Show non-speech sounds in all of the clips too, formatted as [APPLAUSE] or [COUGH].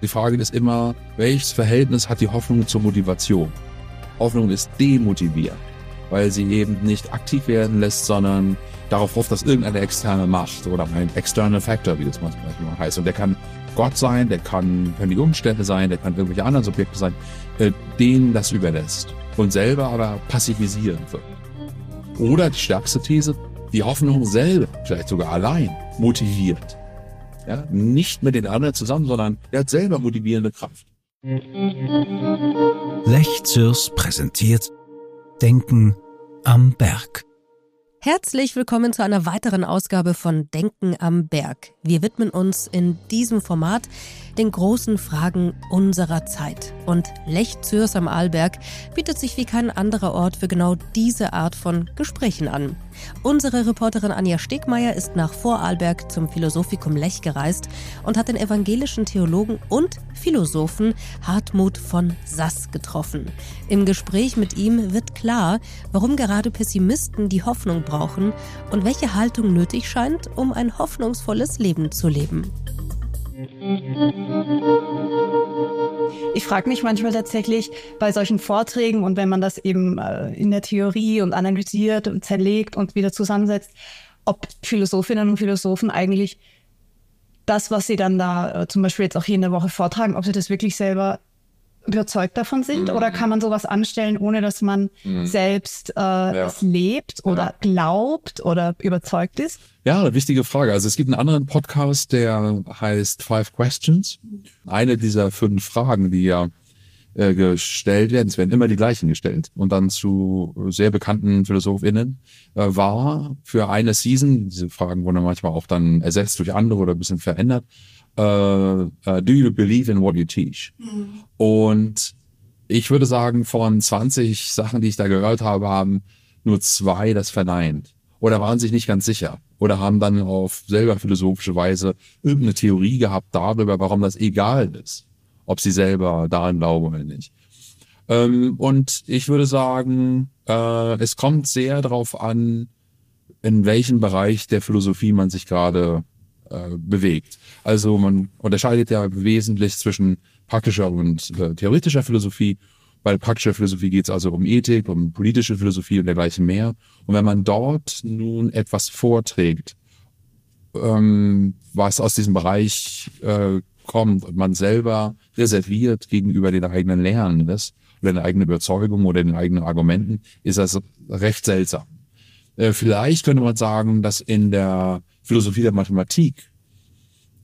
Die Frage ist immer, welches Verhältnis hat die Hoffnung zur Motivation? Hoffnung ist demotivierend, weil sie eben nicht aktiv werden lässt, sondern darauf hofft, dass irgendeine externe Macht oder ein external Factor, wie das manchmal heißt, und der kann Gott sein, der kann, können die Umstände sein, der kann irgendwelche anderen Subjekte sein, äh, denen das überlässt und selber aber passivisieren wird. Oder die stärkste These, die Hoffnung selber, vielleicht sogar allein, motiviert. Ja, nicht mit den anderen zusammen, sondern er hat selber motivierende Kraft. Lech Zürs präsentiert Denken am Berg. Herzlich willkommen zu einer weiteren Ausgabe von Denken am Berg. Wir widmen uns in diesem Format den großen Fragen unserer Zeit. Und Lech Zürs am Arlberg bietet sich wie kein anderer Ort für genau diese Art von Gesprächen an. Unsere Reporterin Anja Stegmeier ist nach Vorarlberg zum Philosophikum Lech gereist und hat den evangelischen Theologen und Philosophen Hartmut von Sass getroffen. Im Gespräch mit ihm wird klar, warum gerade Pessimisten die Hoffnung brauchen und welche Haltung nötig scheint, um ein hoffnungsvolles Leben zu leben. Ich frage mich manchmal tatsächlich bei solchen Vorträgen und wenn man das eben äh, in der Theorie und analysiert und zerlegt und wieder zusammensetzt, ob Philosophinnen und Philosophen eigentlich das, was sie dann da äh, zum Beispiel jetzt auch hier in der Woche vortragen, ob sie das wirklich selber überzeugt davon sind? Mhm. Oder kann man sowas anstellen, ohne dass man mhm. selbst äh, ja. es lebt oder ja. glaubt oder überzeugt ist? Ja, eine wichtige Frage. Also es gibt einen anderen Podcast, der heißt Five Questions. Eine dieser fünf Fragen, die ja äh, gestellt werden, es werden immer die gleichen gestellt und dann zu sehr bekannten PhilosophInnen, äh, war für eine Season, diese Fragen wurden manchmal auch dann ersetzt durch andere oder ein bisschen verändert, uh, uh, do you believe in what you teach? Mhm. Und ich würde sagen, von 20 Sachen, die ich da gehört habe, haben nur zwei das verneint. Oder waren sich nicht ganz sicher. Oder haben dann auf selber philosophische Weise irgendeine Theorie gehabt darüber, warum das egal ist. Ob sie selber daran glauben oder nicht. Ähm, und ich würde sagen, äh, es kommt sehr darauf an, in welchem Bereich der Philosophie man sich gerade äh, bewegt. Also man unterscheidet ja wesentlich zwischen praktischer und äh, theoretischer Philosophie. Bei praktischer Philosophie geht es also um Ethik, um politische Philosophie und dergleichen mehr. Und wenn man dort nun etwas vorträgt, ähm, was aus diesem Bereich äh, kommt und man selber reserviert gegenüber den eigenen Lernen ist, oder den eigenen Überzeugungen oder den eigenen Argumenten, ist das recht seltsam. Äh, vielleicht könnte man sagen, dass in der Philosophie der Mathematik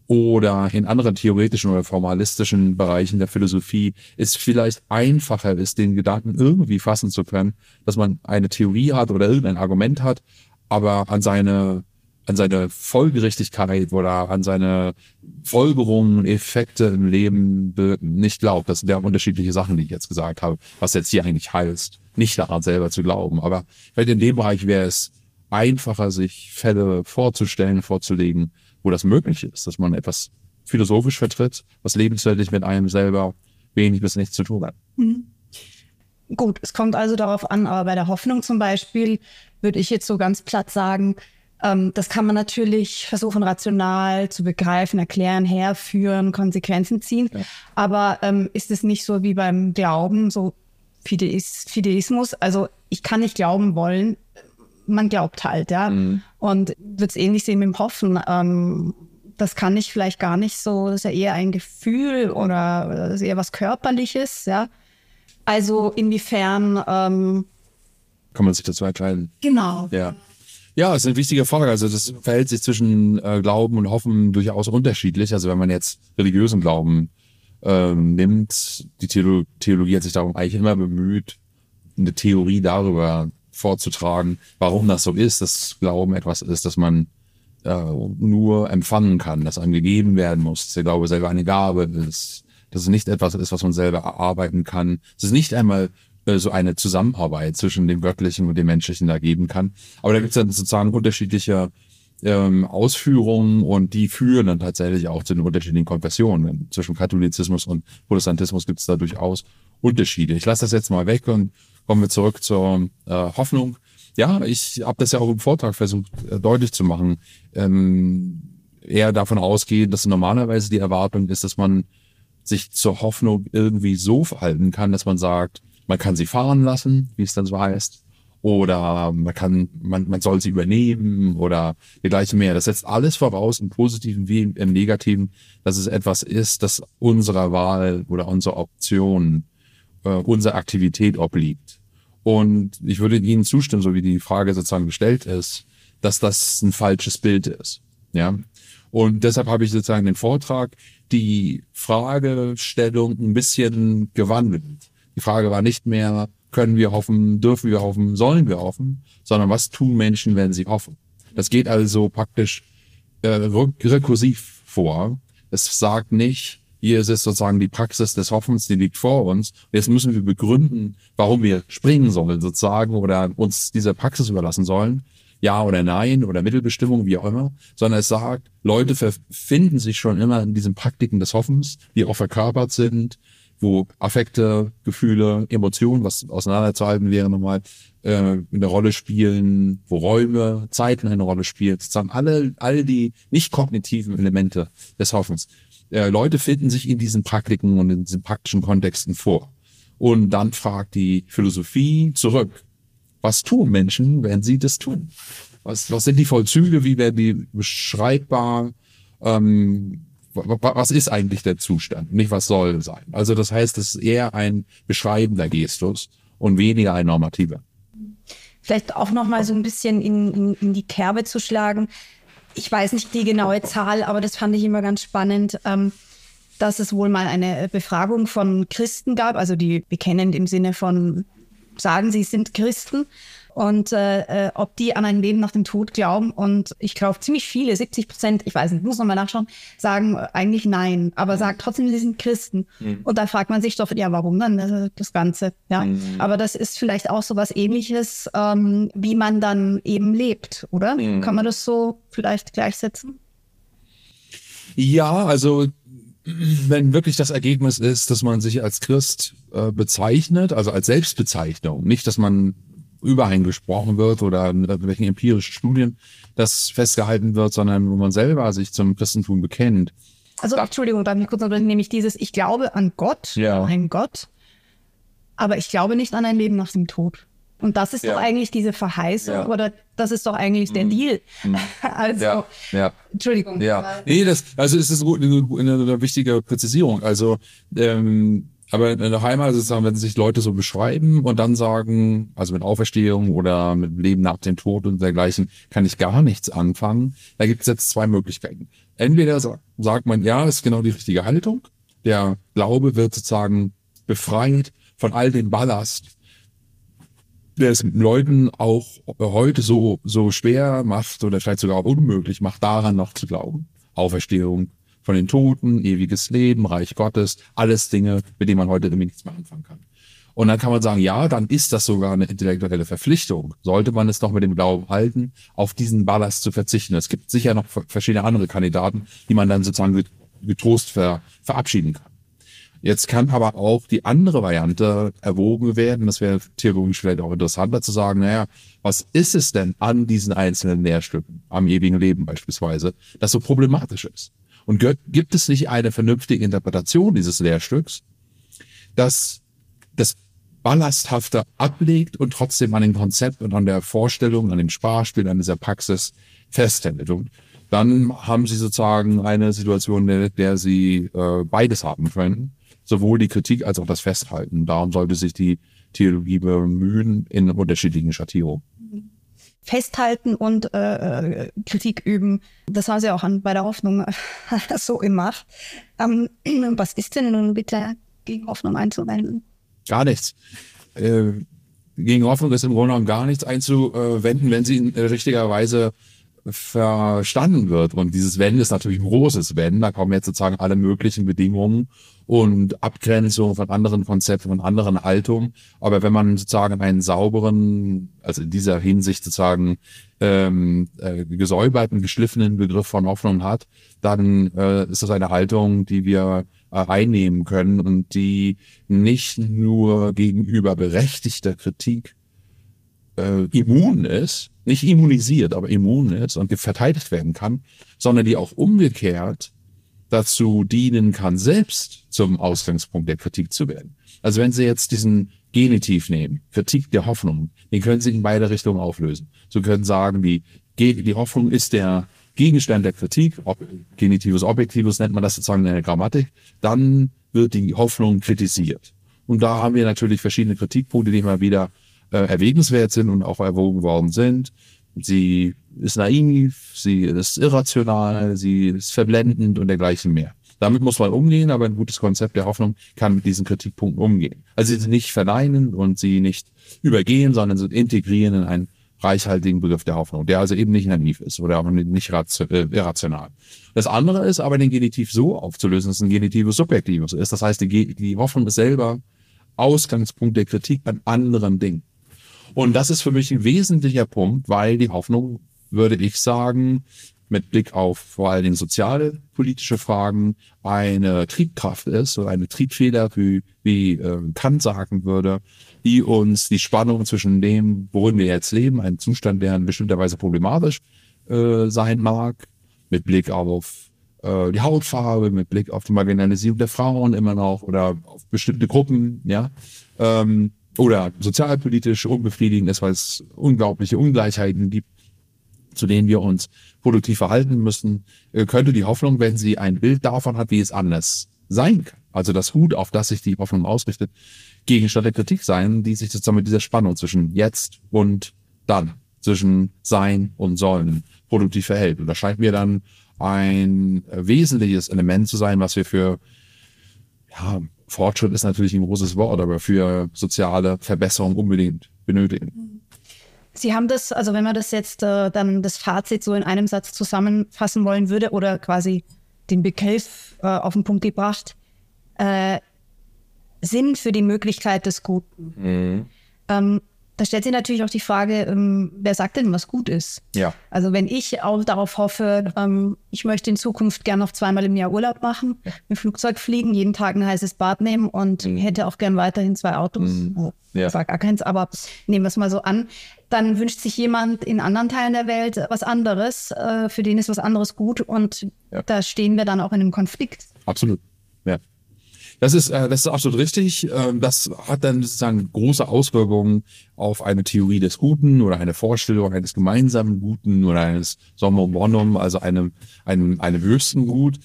oder in anderen theoretischen oder formalistischen Bereichen der Philosophie es vielleicht einfacher ist, den Gedanken irgendwie fassen zu können, dass man eine Theorie hat oder irgendein Argument hat, aber an seine an seine Folgerichtigkeit oder an seine Folgerungen, Effekte im Leben nicht glaubt. Das sind ja unterschiedliche Sachen, die ich jetzt gesagt habe, was jetzt hier eigentlich heißt, nicht daran selber zu glauben. Aber vielleicht in dem Bereich wäre es einfacher, sich Fälle vorzustellen, vorzulegen, wo das möglich ist, dass man etwas philosophisch vertritt, was lebensweltlich mit einem selber wenig bis nichts zu tun hat. Mhm. Gut, es kommt also darauf an, aber bei der Hoffnung zum Beispiel würde ich jetzt so ganz platt sagen, ähm, das kann man natürlich versuchen, rational zu begreifen, erklären, herführen, Konsequenzen ziehen. Ja. Aber ähm, ist es nicht so wie beim Glauben, so Fideis, Fideismus? Also ich kann nicht glauben wollen, man glaubt halt, ja. Mhm. Und wird es ähnlich sehen mit dem Hoffen. Ähm, das kann ich vielleicht gar nicht so, das ist ja eher ein Gefühl oder das ist eher was Körperliches, ja. Also inwiefern ähm, kann man sich dazu entscheiden? Genau. Ja. Ja, das ist eine wichtige Frage. Also das verhält sich zwischen äh, Glauben und Hoffen durchaus unterschiedlich. Also wenn man jetzt religiösen Glauben ähm, nimmt, die Theolo Theologie hat sich darum eigentlich immer bemüht, eine Theorie darüber vorzutragen, warum das so ist, dass Glauben etwas ist, das man äh, nur empfangen kann, das einem gegeben werden muss, dass der Glaube selber eine Gabe ist, dass es nicht etwas ist, was man selber erarbeiten kann. Es ist nicht einmal äh, so eine Zusammenarbeit zwischen dem Göttlichen und dem Menschlichen da geben kann. Aber da gibt es dann sozusagen unterschiedliche ähm, Ausführungen und die führen dann tatsächlich auch zu den unterschiedlichen Konfessionen. Zwischen Katholizismus und Protestantismus gibt es da durchaus Unterschiede. Ich lasse das jetzt mal weg und kommen wir zurück zur äh, Hoffnung. Ja, ich habe das ja auch im Vortrag versucht äh, deutlich zu machen. Ähm, eher davon ausgehen, dass normalerweise die Erwartung ist, dass man sich zur Hoffnung irgendwie so verhalten kann, dass man sagt, man kann sie fahren lassen, wie es dann so heißt, oder man kann, man, man soll sie übernehmen oder dergleichen mehr. Das setzt alles voraus, im Positiven wie im Negativen, dass es etwas ist, das unserer Wahl oder unserer Option, äh, unserer Aktivität obliegt. Und ich würde Ihnen zustimmen, so wie die Frage sozusagen gestellt ist, dass das ein falsches Bild ist. Ja. Und deshalb habe ich sozusagen den Vortrag, die Fragestellung ein bisschen gewandelt. Die Frage war nicht mehr, können wir hoffen, dürfen wir hoffen, sollen wir hoffen, sondern was tun Menschen, wenn sie hoffen. Das geht also praktisch äh, rekursiv vor. Es sagt nicht, hier ist es sozusagen die Praxis des Hoffens, die liegt vor uns. Jetzt müssen wir begründen, warum wir springen sollen sozusagen oder uns dieser Praxis überlassen sollen. Ja oder nein oder Mittelbestimmung, wie auch immer, sondern es sagt, Leute verfinden sich schon immer in diesen Praktiken des Hoffens, die auch verkörpert sind, wo Affekte, Gefühle, Emotionen, was auseinanderzuhalten wäre nochmal, äh, eine Rolle spielen, wo Räume, Zeiten eine Rolle spielen, sozusagen alle, all die nicht kognitiven Elemente des Hoffens. Äh, Leute finden sich in diesen Praktiken und in diesen praktischen Kontexten vor. Und dann fragt die Philosophie zurück, was tun Menschen, wenn sie das tun? Was, was sind die Vollzüge, wie werden die beschreibbar? Ähm, was ist eigentlich der Zustand, nicht was soll sein. Also das heißt, es ist eher ein beschreibender Gestus und weniger ein normativer. Vielleicht auch noch mal so ein bisschen in, in, in die Kerbe zu schlagen. Ich weiß nicht die genaue Zahl, aber das fand ich immer ganz spannend, ähm, dass es wohl mal eine Befragung von Christen gab, also die bekennend im Sinne von sagen, sie sind Christen und äh, äh, ob die an ein Leben nach dem Tod glauben. Und ich glaube, ziemlich viele, 70 Prozent, ich weiß nicht, muss noch mal nachschauen, sagen eigentlich nein, aber mhm. sagen trotzdem, sie sind Christen. Mhm. Und da fragt man sich doch, ja, warum dann das, das Ganze? Ja, mhm. aber das ist vielleicht auch so was Ähnliches, ähm, wie man dann eben lebt, oder? Mhm. Kann man das so vielleicht gleichsetzen? Ja, also wenn wirklich das Ergebnis ist, dass man sich als Christ äh, bezeichnet, also als Selbstbezeichnung, nicht, dass man über einen gesprochen wird oder mit welchen empirischen Studien das festgehalten wird, sondern wo man selber sich zum Christentum bekennt. Also, Entschuldigung, darf ich kurz unterbrechen, nämlich dieses, ich glaube an Gott, ja. an einen Gott, aber ich glaube nicht an ein Leben nach dem Tod. Und das ist ja. doch eigentlich diese Verheißung ja. oder das ist doch eigentlich der mhm. Deal. Mhm. [LAUGHS] also, ja. ja. Entschuldigung. Ja. Nee, das, also es ist eine, eine, eine wichtige Präzisierung. Also, ähm, aber in der Heimat ist es dann, wenn sich Leute so beschreiben und dann sagen, also mit Auferstehung oder mit Leben nach dem Tod und dergleichen, kann ich gar nichts anfangen. Da gibt es jetzt zwei Möglichkeiten. Entweder sagt man, ja, ist genau die richtige Haltung. Der Glaube wird sozusagen befreit von all dem Ballast, der es Leuten auch heute so, so schwer macht oder vielleicht sogar auch unmöglich macht, daran noch zu glauben. Auferstehung, von den Toten, ewiges Leben, Reich Gottes, alles Dinge, mit denen man heute irgendwie nichts mehr anfangen kann. Und dann kann man sagen, ja, dann ist das sogar eine intellektuelle Verpflichtung. Sollte man es doch mit dem Glauben halten, auf diesen Ballast zu verzichten. Es gibt sicher noch verschiedene andere Kandidaten, die man dann sozusagen getrost ver verabschieden kann. Jetzt kann aber auch die andere Variante erwogen werden. Das wäre theologisch vielleicht auch interessanter zu sagen, naja, was ist es denn an diesen einzelnen Lehrstücken, am ewigen Leben beispielsweise, das so problematisch ist? Und gibt es nicht eine vernünftige Interpretation dieses Lehrstücks, dass das Ballasthafte ablegt und trotzdem an dem Konzept und an der Vorstellung, an dem Sprachspiel, an dieser Praxis festhält. Und dann haben sie sozusagen eine Situation, in der sie äh, beides haben können, sowohl die Kritik als auch das Festhalten. Darum sollte sich die Theologie bemühen in unterschiedlichen Schattierungen festhalten und äh, äh, Kritik üben. Das haben sie auch an, bei der Hoffnung [LAUGHS] so gemacht. Ähm, [CLEARS THROAT] was ist denn nun bitte gegen Hoffnung einzuwenden? Gar nichts. Äh, gegen Hoffnung ist im Grunde genommen gar nichts einzuwenden, wenn sie in richtiger Weise verstanden wird. Und dieses Wenn ist natürlich ein großes Wenn. Da kommen jetzt sozusagen alle möglichen Bedingungen und Abgrenzung von anderen Konzepten, von anderen Haltungen. Aber wenn man sozusagen einen sauberen, also in dieser Hinsicht sozusagen ähm, äh, gesäuberten, geschliffenen Begriff von Hoffnung hat, dann äh, ist das eine Haltung, die wir äh, einnehmen können und die nicht nur gegenüber berechtigter Kritik äh, immun ist, nicht immunisiert, aber immun ist und verteidigt werden kann, sondern die auch umgekehrt dazu dienen kann, selbst zum Ausgangspunkt der Kritik zu werden. Also wenn Sie jetzt diesen Genitiv nehmen, Kritik der Hoffnung, den können Sie in beide Richtungen auflösen. Sie können sagen, die, die Hoffnung ist der Gegenstand der Kritik, ob Genitivus Objektivus nennt man das sozusagen in der Grammatik, dann wird die Hoffnung kritisiert. Und da haben wir natürlich verschiedene Kritikpunkte, die immer wieder äh, erwägenswert sind und auch erwogen worden sind. Sie ist naiv, sie ist irrational, sie ist verblendend und dergleichen mehr. Damit muss man umgehen, aber ein gutes Konzept der Hoffnung kann mit diesen Kritikpunkten umgehen. Also sie nicht verneinen und sie nicht übergehen, sondern sie integrieren in einen reichhaltigen Begriff der Hoffnung, der also eben nicht naiv ist oder auch nicht äh, irrational. Das andere ist aber den Genitiv so aufzulösen, dass ein Genitivus Subjektivus ist. Das heißt, die, die Hoffnung ist selber Ausgangspunkt der Kritik an anderen Dingen. Und das ist für mich ein wesentlicher Punkt, weil die Hoffnung, würde ich sagen, mit Blick auf vor allen Dingen soziale, politische Fragen eine Triebkraft ist oder eine Triebfeder, wie, wie äh, Kant sagen würde, die uns die Spannung zwischen dem, worin wir jetzt leben, ein Zustand, der in bestimmter Weise problematisch äh, sein mag, mit Blick auf äh, die Hautfarbe, mit Blick auf die Marginalisierung der Frauen immer noch oder auf bestimmte Gruppen, ja, ähm, oder sozialpolitisch unbefriedigend ist, weil es unglaubliche Ungleichheiten gibt, zu denen wir uns produktiv verhalten müssen, äh, könnte die Hoffnung, wenn sie ein Bild davon hat, wie es anders sein kann, also das Gut, auf das sich die Hoffnung ausrichtet, Gegenstand der Kritik sein, die sich sozusagen mit dieser Spannung zwischen jetzt und dann, zwischen sein und sollen produktiv verhält. Und das scheint mir dann ein wesentliches Element zu sein, was wir für ja, Fortschritt ist natürlich ein großes Wort, aber für soziale Verbesserung unbedingt benötigen. Sie haben das, also wenn man das jetzt äh, dann das Fazit so in einem Satz zusammenfassen wollen würde oder quasi den Begriff äh, auf den Punkt gebracht, äh, Sinn für die Möglichkeit des Guten. Mhm. Ähm, da stellt sich natürlich auch die Frage, ähm, wer sagt denn, was gut ist? Ja. Also wenn ich auch darauf hoffe, ähm, ich möchte in Zukunft gern noch zweimal im Jahr Urlaub machen, ja. mit Flugzeug fliegen, jeden Tag ein heißes Bad nehmen und mhm. hätte auch gern weiterhin zwei Autos. Mhm. Oh, ja. Sag gar keins, aber nehmen wir es mal so an. Dann wünscht sich jemand in anderen Teilen der Welt was anderes, äh, für den ist was anderes gut und ja. da stehen wir dann auch in einem Konflikt. Absolut. Das ist, äh, das ist absolut richtig. Ähm, das hat dann sozusagen große Auswirkungen auf eine Theorie des Guten oder eine Vorstellung eines gemeinsamen Guten oder eines Sommer Bonum, also einem, einem, einem höchsten Gut.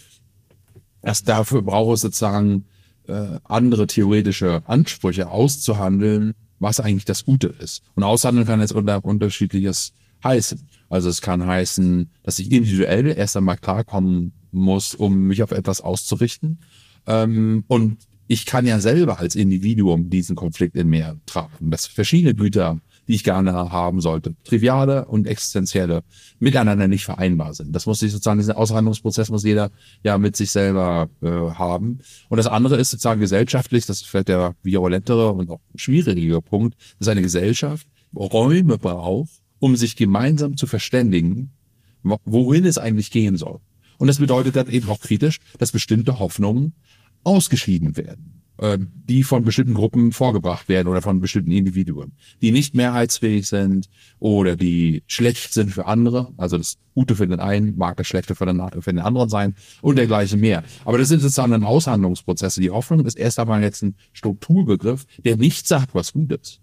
Erst dafür braucht es sozusagen äh, andere theoretische Ansprüche auszuhandeln, was eigentlich das Gute ist. Und aushandeln kann jetzt unter unterschiedliches heißen. Also es kann heißen, dass ich individuell erst einmal klarkommen muss, um mich auf etwas auszurichten. Ähm, und ich kann ja selber als Individuum diesen Konflikt in mir tragen. Das verschiedene Güter, die ich gerne haben sollte, triviale und existenzielle, miteinander nicht vereinbar sind. Das muss sich sozusagen, diesen Aushandlungsprozess muss jeder ja mit sich selber äh, haben. Und das andere ist sozusagen gesellschaftlich, das ist vielleicht der violentere und auch schwierige Punkt, dass eine Gesellschaft Räume braucht, um sich gemeinsam zu verständigen, wohin es eigentlich gehen soll. Und das bedeutet dann eben auch kritisch, dass bestimmte Hoffnungen ausgeschieden werden, äh, die von bestimmten Gruppen vorgebracht werden oder von bestimmten Individuen, die nicht mehrheitsfähig sind oder die schlecht sind für andere. Also das Gute für den einen mag das Schlechte für den, für den anderen sein und dergleichen mehr. Aber das sind sozusagen dann Aushandlungsprozesse. Die Hoffnung ist erst einmal jetzt ein Strukturbegriff, der nicht sagt, was gut ist.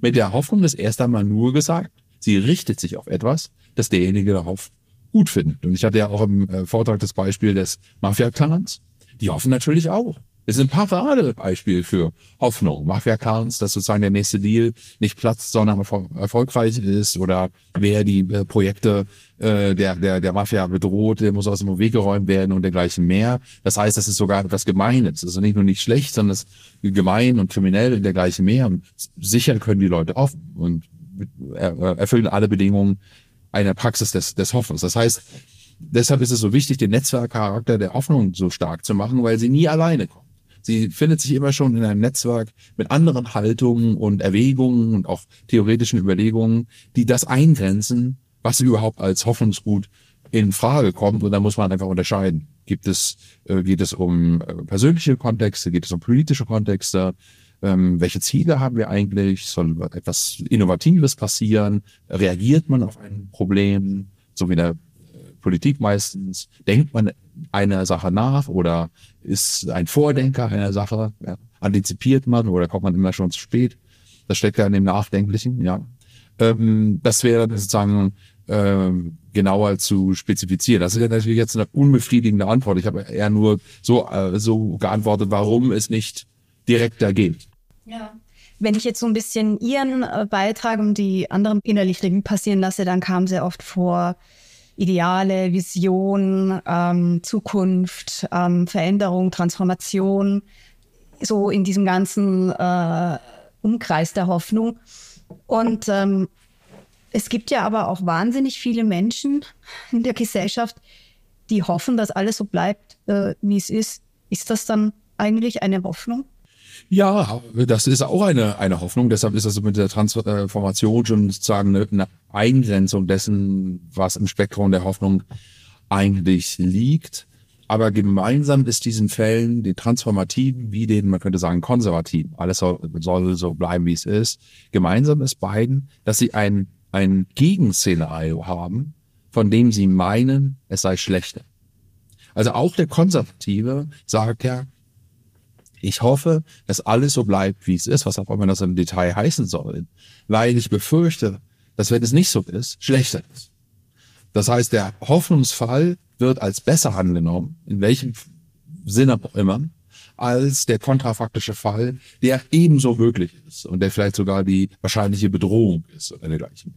Mit der Hoffnung ist erst einmal nur gesagt, sie richtet sich auf etwas, das derjenige darauf gut findet. Und ich hatte ja auch im äh, Vortrag das Beispiel des Mafia-Clans die hoffen natürlich auch. Das ist ein Paradebeispiel für Hoffnung. Mafia-Clans, dass sozusagen der nächste Deal nicht platzt, sondern erfolgreich ist oder wer die äh, Projekte äh, der, der, der Mafia bedroht, der muss aus dem Weg geräumt werden und dergleichen mehr. Das heißt, das ist sogar etwas Gemeines. Also nicht nur nicht schlecht, sondern es ist gemein und kriminell und dergleichen mehr. Und sicher können die Leute offen und erfüllen alle Bedingungen einer Praxis des, des Hoffens. Das heißt, deshalb ist es so wichtig, den Netzwerkcharakter der Hoffnung so stark zu machen, weil sie nie alleine kommt. Sie findet sich immer schon in einem Netzwerk mit anderen Haltungen und Erwägungen und auch theoretischen Überlegungen, die das eingrenzen, was überhaupt als Hoffnungsgut in Frage kommt. Und da muss man einfach unterscheiden. Gibt es, äh, geht es um äh, persönliche Kontexte, geht es um politische Kontexte? Ähm, welche Ziele haben wir eigentlich? Soll etwas Innovatives passieren? Reagiert man auf ein Problem? So wie der Politik meistens, denkt man einer Sache nach oder ist ein Vordenker einer Sache, ja, antizipiert man oder kommt man immer schon zu spät. Das steckt ja in dem Nachdenklichen, ja. Ähm, das wäre sozusagen ähm, genauer zu spezifizieren. Das ist ja natürlich jetzt eine unbefriedigende Antwort. Ich habe eher nur so, äh, so geantwortet, warum es nicht direkter geht. Ja. Wenn ich jetzt so ein bisschen Ihren äh, Beitrag und die anderen innerlich passieren lasse, dann kam sehr oft vor Ideale, Vision, ähm, Zukunft, ähm, Veränderung, Transformation, so in diesem ganzen äh, Umkreis der Hoffnung. Und ähm, es gibt ja aber auch wahnsinnig viele Menschen in der Gesellschaft, die hoffen, dass alles so bleibt, äh, wie es ist. Ist das dann eigentlich eine Hoffnung? Ja, das ist auch eine, eine Hoffnung. Deshalb ist das mit der Transformation schon sozusagen eine, eine Eingrenzung dessen, was im Spektrum der Hoffnung eigentlich liegt. Aber gemeinsam ist diesen Fällen, den transformativen wie den, man könnte sagen, konservativen, alles soll, soll so bleiben, wie es ist. Gemeinsam ist beiden, dass sie ein, ein Gegenszenario haben, von dem sie meinen, es sei schlechter. Also auch der Konservative sagt ja, ich hoffe, dass alles so bleibt, wie es ist, was auch immer das im Detail heißen soll, weil ich befürchte, dass wenn es nicht so ist, schlechter ist. Das heißt, der Hoffnungsfall wird als besser angenommen, in welchem Sinne auch immer, als der kontrafaktische Fall, der ebenso möglich ist und der vielleicht sogar die wahrscheinliche Bedrohung ist oder dergleichen.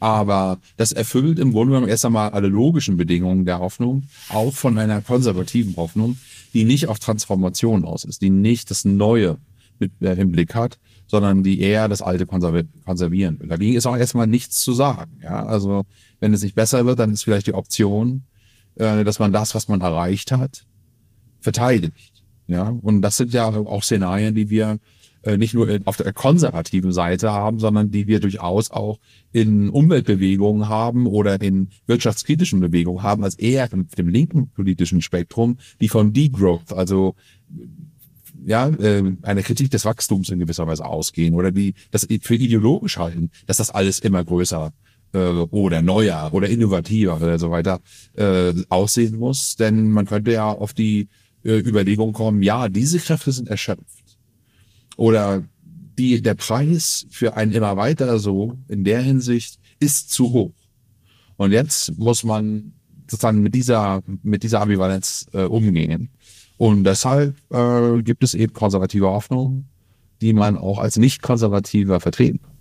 Aber das erfüllt im Grunde genommen erst einmal alle logischen Bedingungen der Hoffnung, auch von einer konservativen Hoffnung, die nicht auf Transformation aus ist, die nicht das Neue mit, äh, im Blick hat, sondern die eher das Alte konservieren will. Dagegen ist auch erstmal nichts zu sagen. Ja? Also wenn es nicht besser wird, dann ist vielleicht die Option, äh, dass man das, was man erreicht hat, verteidigt. Ja, und das sind ja auch Szenarien, die wir nicht nur auf der konservativen Seite haben, sondern die wir durchaus auch in Umweltbewegungen haben oder in wirtschaftskritischen Bewegungen haben, als eher auf dem linken politischen Spektrum, die von Degrowth, also ja, äh, eine Kritik des Wachstums in gewisser Weise ausgehen oder die das für ideologisch halten, dass das alles immer größer äh, oder neuer oder innovativer oder so weiter äh, aussehen muss. Denn man könnte ja auf die äh, Überlegung kommen, ja, diese Kräfte sind erschöpft oder die, der Preis für ein immer weiter so in der Hinsicht ist zu hoch. Und jetzt muss man sozusagen mit dieser, mit dieser Ambivalenz äh, umgehen. Und deshalb äh, gibt es eben konservative Hoffnungen, die man auch als nicht konservativer vertreten kann.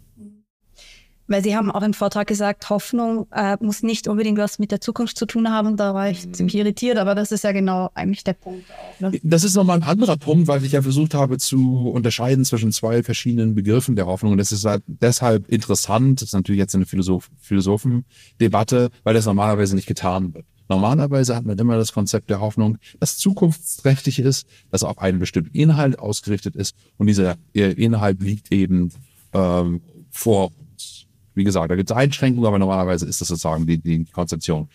Weil Sie haben auch im Vortrag gesagt, Hoffnung äh, muss nicht unbedingt was mit der Zukunft zu tun haben. Da war ich mhm. ziemlich irritiert, aber das ist ja genau eigentlich der Punkt. Auch, ne? Das ist nochmal ein anderer Punkt, weil ich ja versucht habe zu unterscheiden zwischen zwei verschiedenen Begriffen der Hoffnung. Und das ist halt deshalb interessant. Das ist natürlich jetzt eine Philosoph Philosophendebatte, weil das normalerweise nicht getan wird. Normalerweise hat man immer das Konzept der Hoffnung, das zukunftsträchtig ist, das auf einen bestimmten Inhalt ausgerichtet ist und dieser Inhalt liegt eben ähm, vor wie gesagt, da gibt es Einschränkungen, aber normalerweise ist das sozusagen die, die Konzeption.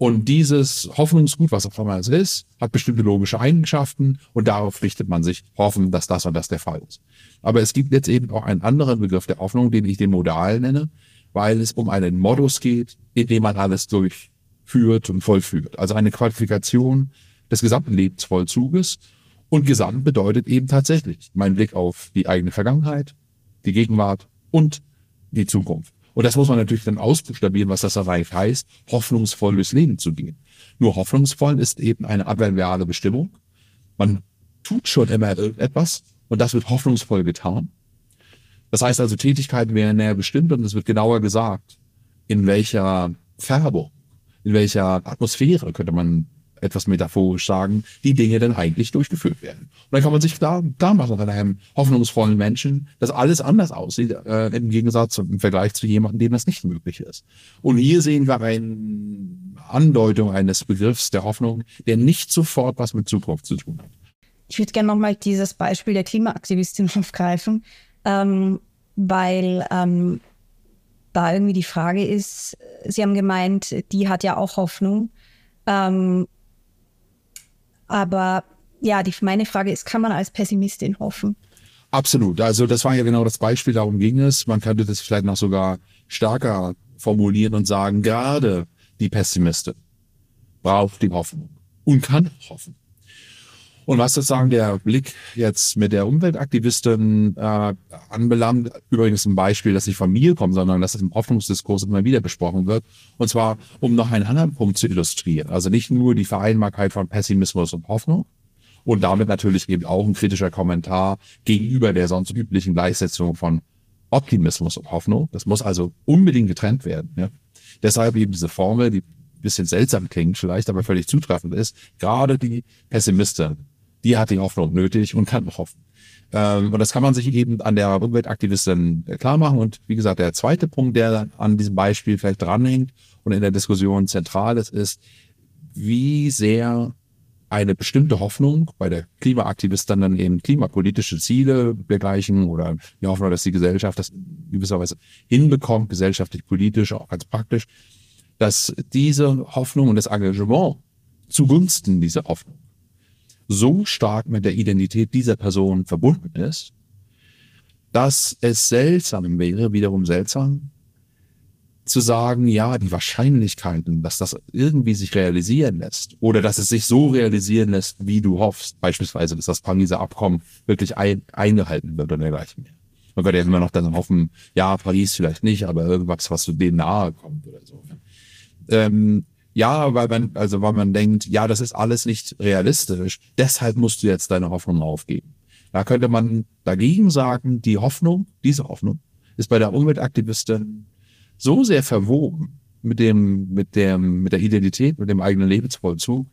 Und dieses Hoffnungsgut, was auch immer es ist, hat bestimmte logische Eigenschaften und darauf richtet man sich, hoffen, dass das und das der Fall ist. Aber es gibt jetzt eben auch einen anderen Begriff der Hoffnung, den ich den Modal nenne, weil es um einen Modus geht, in dem man alles durchführt und vollführt. Also eine Qualifikation des gesamten Lebensvollzuges. Und Gesamt bedeutet eben tatsächlich mein Blick auf die eigene Vergangenheit, die Gegenwart und die Zukunft. Und das muss man natürlich dann ausbuchstabieren, was das eigentlich heißt, hoffnungsvoll durchs Leben zu gehen. Nur hoffnungsvoll ist eben eine adverbiale Bestimmung. Man tut schon immer irgendetwas und das wird hoffnungsvoll getan. Das heißt also, Tätigkeiten werden näher bestimmt und es wird genauer gesagt, in welcher Färbung, in welcher Atmosphäre könnte man etwas metaphorisch sagen, die Dinge denn eigentlich durchgeführt werden. Und dann kann man sich da, da machen von einem hoffnungsvollen Menschen, dass alles anders aussieht, äh, im Gegensatz im Vergleich zu jemandem, dem das nicht möglich ist. Und hier sehen wir eine Andeutung eines Begriffs der Hoffnung, der nicht sofort was mit Zukunft zu tun hat. Ich würde gerne nochmal dieses Beispiel der Klimaaktivistin [LAUGHS] aufgreifen, ähm, weil ähm, da irgendwie die Frage ist, Sie haben gemeint, die hat ja auch Hoffnung. Ähm, aber ja, die, meine Frage ist, kann man als Pessimistin hoffen? Absolut. Also das war ja genau das Beispiel, darum ging es. Man könnte das vielleicht noch sogar stärker formulieren und sagen, gerade die Pessimistin braucht die Hoffnung und kann hoffen. Und was sozusagen der Blick jetzt mit der Umweltaktivistin äh, anbelangt, übrigens ein Beispiel, das nicht von mir kommt, sondern dass es im Hoffnungsdiskurs immer wieder besprochen wird. Und zwar, um noch einen anderen Punkt zu illustrieren. Also nicht nur die Vereinbarkeit von Pessimismus und Hoffnung, und damit natürlich eben auch ein kritischer Kommentar gegenüber der sonst üblichen Gleichsetzung von Optimismus und Hoffnung. Das muss also unbedingt getrennt werden. Ja. Deshalb eben diese Formel, die ein bisschen seltsam klingt vielleicht, aber völlig zutreffend ist. Gerade die Pessimistin, die hat die Hoffnung nötig und kann hoffen. Ähm, und das kann man sich eben an der Umweltaktivistin klar machen. Und wie gesagt, der zweite Punkt, der an diesem Beispiel vielleicht dranhängt und in der Diskussion zentral ist, ist, wie sehr eine bestimmte Hoffnung bei der Klimaaktivistin dann eben klimapolitische Ziele dergleichen oder die Hoffnung, dass die Gesellschaft das in gewisser Weise hinbekommt, gesellschaftlich, politisch, auch ganz praktisch, dass diese Hoffnung und das Engagement zugunsten dieser Hoffnung so stark mit der Identität dieser Person verbunden ist, dass es seltsam wäre, wiederum seltsam, zu sagen, ja, die Wahrscheinlichkeiten, dass das irgendwie sich realisieren lässt oder dass es sich so realisieren lässt, wie du hoffst, beispielsweise, dass das Pariser Abkommen wirklich ein, eingehalten wird oder dergleichen. Man würde ja immer noch dann hoffen, ja, Paris vielleicht nicht, aber irgendwas, was zu denen nahe kommt oder so. Ähm, ja, weil man, also weil man denkt, ja, das ist alles nicht realistisch, deshalb musst du jetzt deine Hoffnung aufgeben. Da könnte man dagegen sagen, die Hoffnung, diese Hoffnung, ist bei der Umweltaktivistin so sehr verwoben mit dem, mit dem, mit der Identität, mit dem eigenen Lebensvollzug,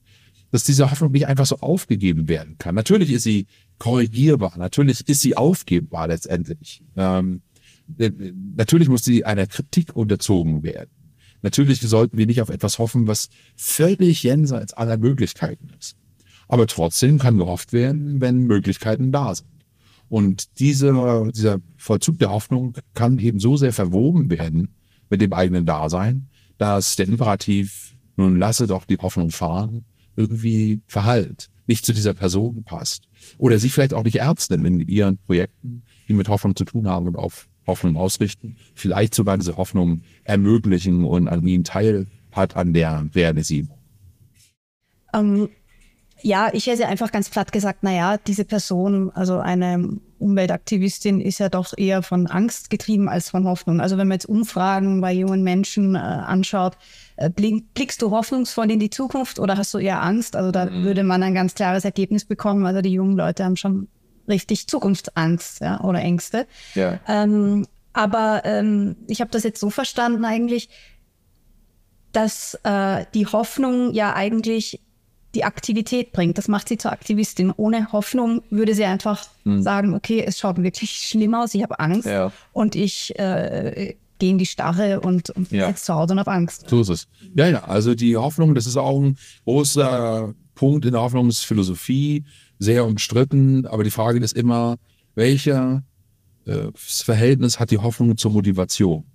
dass diese Hoffnung nicht einfach so aufgegeben werden kann. Natürlich ist sie korrigierbar, natürlich ist sie aufgebbar letztendlich. Ähm, natürlich muss sie einer Kritik unterzogen werden. Natürlich sollten wir nicht auf etwas hoffen, was völlig jenseits aller Möglichkeiten ist. Aber trotzdem kann gehofft werden, wenn Möglichkeiten da sind. Und diese, dieser Vollzug der Hoffnung kann eben so sehr verwoben werden mit dem eigenen Dasein, dass der Imperativ, nun lasse doch die Hoffnung fahren, irgendwie verhallt, nicht zu dieser Person passt. Oder sie vielleicht auch nicht ernst in ihren Projekten, die mit Hoffnung zu tun haben und auf Hoffnung ausrichten, vielleicht sogar diese Hoffnung ermöglichen und an ihnen Teil hat an der Realisierung. Ähm, ja, ich hätte einfach ganz platt gesagt, na ja, diese Person, also eine Umweltaktivistin ist ja doch eher von Angst getrieben als von Hoffnung. Also wenn man jetzt Umfragen bei jungen Menschen äh, anschaut, äh, blickst du hoffnungsvoll in die Zukunft oder hast du eher Angst? Also da mhm. würde man ein ganz klares Ergebnis bekommen. Also die jungen Leute haben schon richtig Zukunftsangst ja, oder Ängste. Ja. Ähm, aber ähm, ich habe das jetzt so verstanden eigentlich, dass äh, die Hoffnung ja eigentlich die Aktivität bringt. Das macht sie zur Aktivistin. Ohne Hoffnung würde sie einfach mhm. sagen, okay, es schaut wirklich schlimm aus, ich habe Angst ja. und ich äh, gehe in die Starre und, und ja. jetzt zu Hause und habe Angst. So ist es. Ja, ja, also die Hoffnung, das ist auch ein großer Punkt in der Hoffnungsphilosophie, sehr umstritten, aber die Frage ist immer, welches äh, Verhältnis hat die Hoffnung zur Motivation?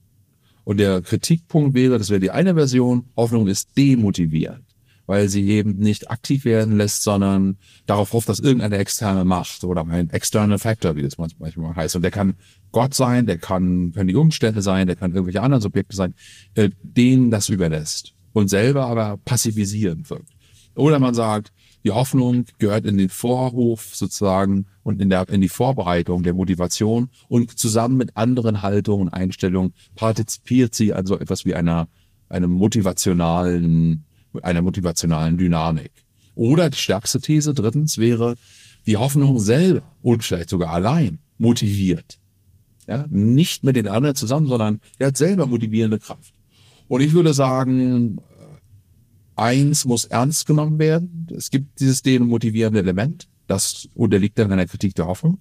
Und der Kritikpunkt wäre, das wäre die eine Version, Hoffnung ist demotivierend weil sie eben nicht aktiv werden lässt, sondern darauf hofft, dass irgendeine externe Macht oder ein external Factor, wie das manchmal heißt. Und der kann Gott sein, der kann, können die Umstände sein, der kann irgendwelche anderen Subjekte sein, äh, denen das überlässt und selber aber passivisieren wirkt. Oder man sagt, die Hoffnung gehört in den Vorhof sozusagen und in, der, in die Vorbereitung der Motivation und zusammen mit anderen Haltungen und Einstellungen partizipiert sie an so etwas wie einer, einem motivationalen einer motivationalen Dynamik. Oder die stärkste These drittens wäre, die Hoffnung selber und vielleicht sogar allein motiviert. Ja, nicht mit den anderen zusammen, sondern er hat selber motivierende Kraft. Und ich würde sagen, eins muss ernst genommen werden. Es gibt dieses motivierende Element. Das unterliegt dann einer Kritik der Hoffnung.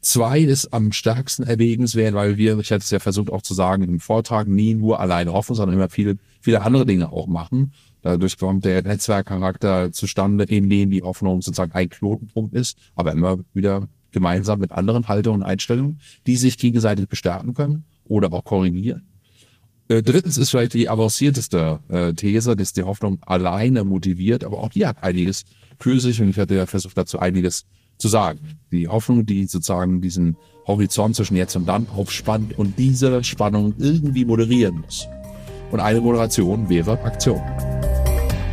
Zwei ist am stärksten erwägenswert, weil wir, ich hatte es ja versucht auch zu sagen im Vortrag, nie nur alleine hoffen, sondern immer viele, viele andere Dinge auch machen. Dadurch kommt der Netzwerkcharakter zustande, in dem die Hoffnung sozusagen ein Knotenpunkt ist, aber immer wieder gemeinsam mit anderen Haltungen und Einstellungen, die sich gegenseitig bestärken können oder auch korrigieren. Äh, drittens ist vielleicht die avancierteste äh, These, dass die Hoffnung alleine motiviert, aber auch die hat einiges für sich und ich hatte ja versucht dazu einiges zu sagen. Die Hoffnung, die sozusagen diesen Horizont zwischen jetzt und dann aufspannt und diese Spannung irgendwie moderieren muss. Und eine Moderation wäre Aktion.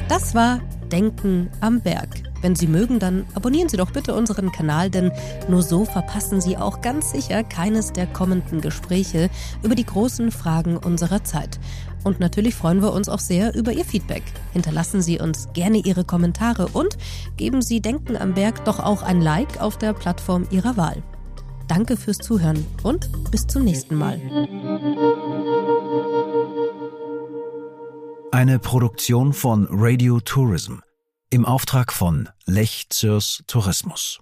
Das war Denken am Berg. Wenn Sie mögen, dann abonnieren Sie doch bitte unseren Kanal, denn nur so verpassen Sie auch ganz sicher keines der kommenden Gespräche über die großen Fragen unserer Zeit. Und natürlich freuen wir uns auch sehr über Ihr Feedback. Hinterlassen Sie uns gerne Ihre Kommentare und geben Sie Denken am Berg doch auch ein Like auf der Plattform Ihrer Wahl. Danke fürs Zuhören und bis zum nächsten Mal. Eine Produktion von Radio Tourism im Auftrag von Lech Zürs Tourismus.